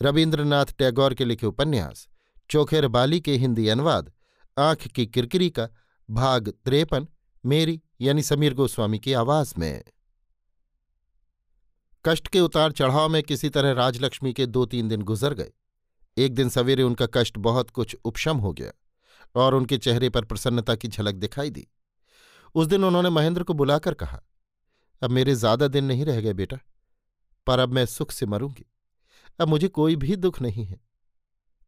रविन्द्रनाथ टैगोर के लिखे उपन्यास, चोखेर बाली के हिंदी अनुवाद, आँख की किरकिरी का भाग त्रेपन, मेरी यानी समीर गोस्वामी की आवाज़ में। कष्ट के उतार चढ़ाव में किसी तरह राजलक्ष्मी के दो तीन दिन गुजर गए। एक दिन सवेरे उनका कष्ट बहुत कुछ उपशम हो गया और उनके चेहरे पर प्रसन्नता की झलक दिखाई दी। उस दिन उन्होंने महेंद्र को बुलाकर कहा, अब मेरे ज़्यादा दिन नहीं रह गए बेटा, पर अब मैं सुख से मरूँगी। अब मुझे कोई भी दुख नहीं है।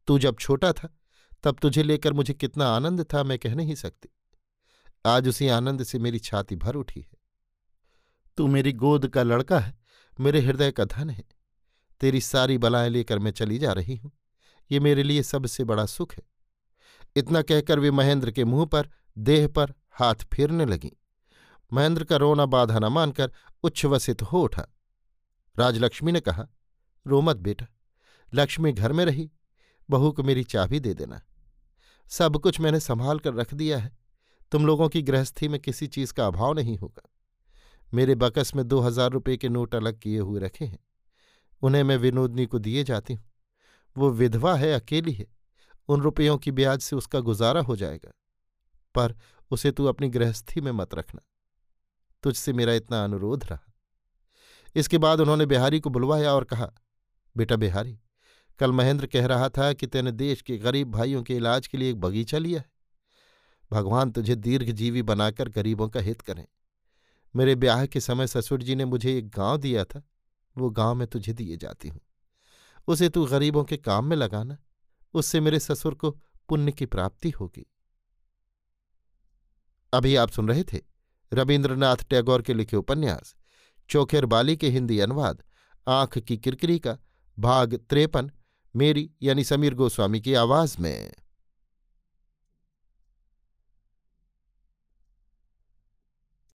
तू जब छोटा था, तब तुझे लेकर मुझे कितना आनंद था मैं कह नहीं सकती। आज उसी आनंद से मेरी छाती भर उठी है। तू मेरी गोद का लड़का है, मेरे हृदय का धन है। तेरी सारी बलाएँ लेकर मैं चली जा रही हूँ। ये मेरे लिए सबसे बड़ा सुख है। इतना कहकर वे महेंद्र के मुँह पर, देह पर हाथ फेरने लगी। महेंद्र का रोना बाधा न मानकर उच्छ्वसित हो उठा। राजलक्ष्मी ने कहा रो मत बेटा, लक्ष्मी घर में रही, बहू को मेरी चाबी दे देना। सब कुछ मैंने संभाल कर रख दिया है, तुम लोगों की गृहस्थी में किसी चीज़ का अभाव नहीं होगा। मेरे बकस में दो हज़ार रुपये के नोट अलग किए हुए रखे हैं, उन्हें मैं विनोदनी को दिए जाती हूँ। वो विधवा है, अकेली है, उन रुपयों की ब्याज से उसका गुजारा हो जाएगा। पर उसे तू अपनी गृहस्थी में मत रखना, तुझसे मेरा इतना अनुरोध रहा। इसके बाद उन्होंने बिहारी को बुलवाया और कहा बेटा बिहारी, कल महेंद्र कह रहा था कि तेने देश के गरीब भाइयों के इलाज के लिए एक बगीचा लिया है। भगवान तुझे दीर्घजीवी बनाकर गरीबों का हित करें। मेरे ब्याह के समय ससुर जी ने मुझे एक गाँव दिया था, वो गाँव मैं तुझे दिए जाती हूँ। उसे तू गरीबों के काम में लगाना, उससे मेरे ससुर को पुण्य की प्राप्ति होगी। अभी आप सुन रहे थे रविन्द्रनाथ टैगोर के लिखे उपन्यास, चोखेर बाली के हिंदी अनुवाद, आँख की किरकिरी का भाग त्रेपन मेरी यानी समीर गोस्वामी की आवाज़ में।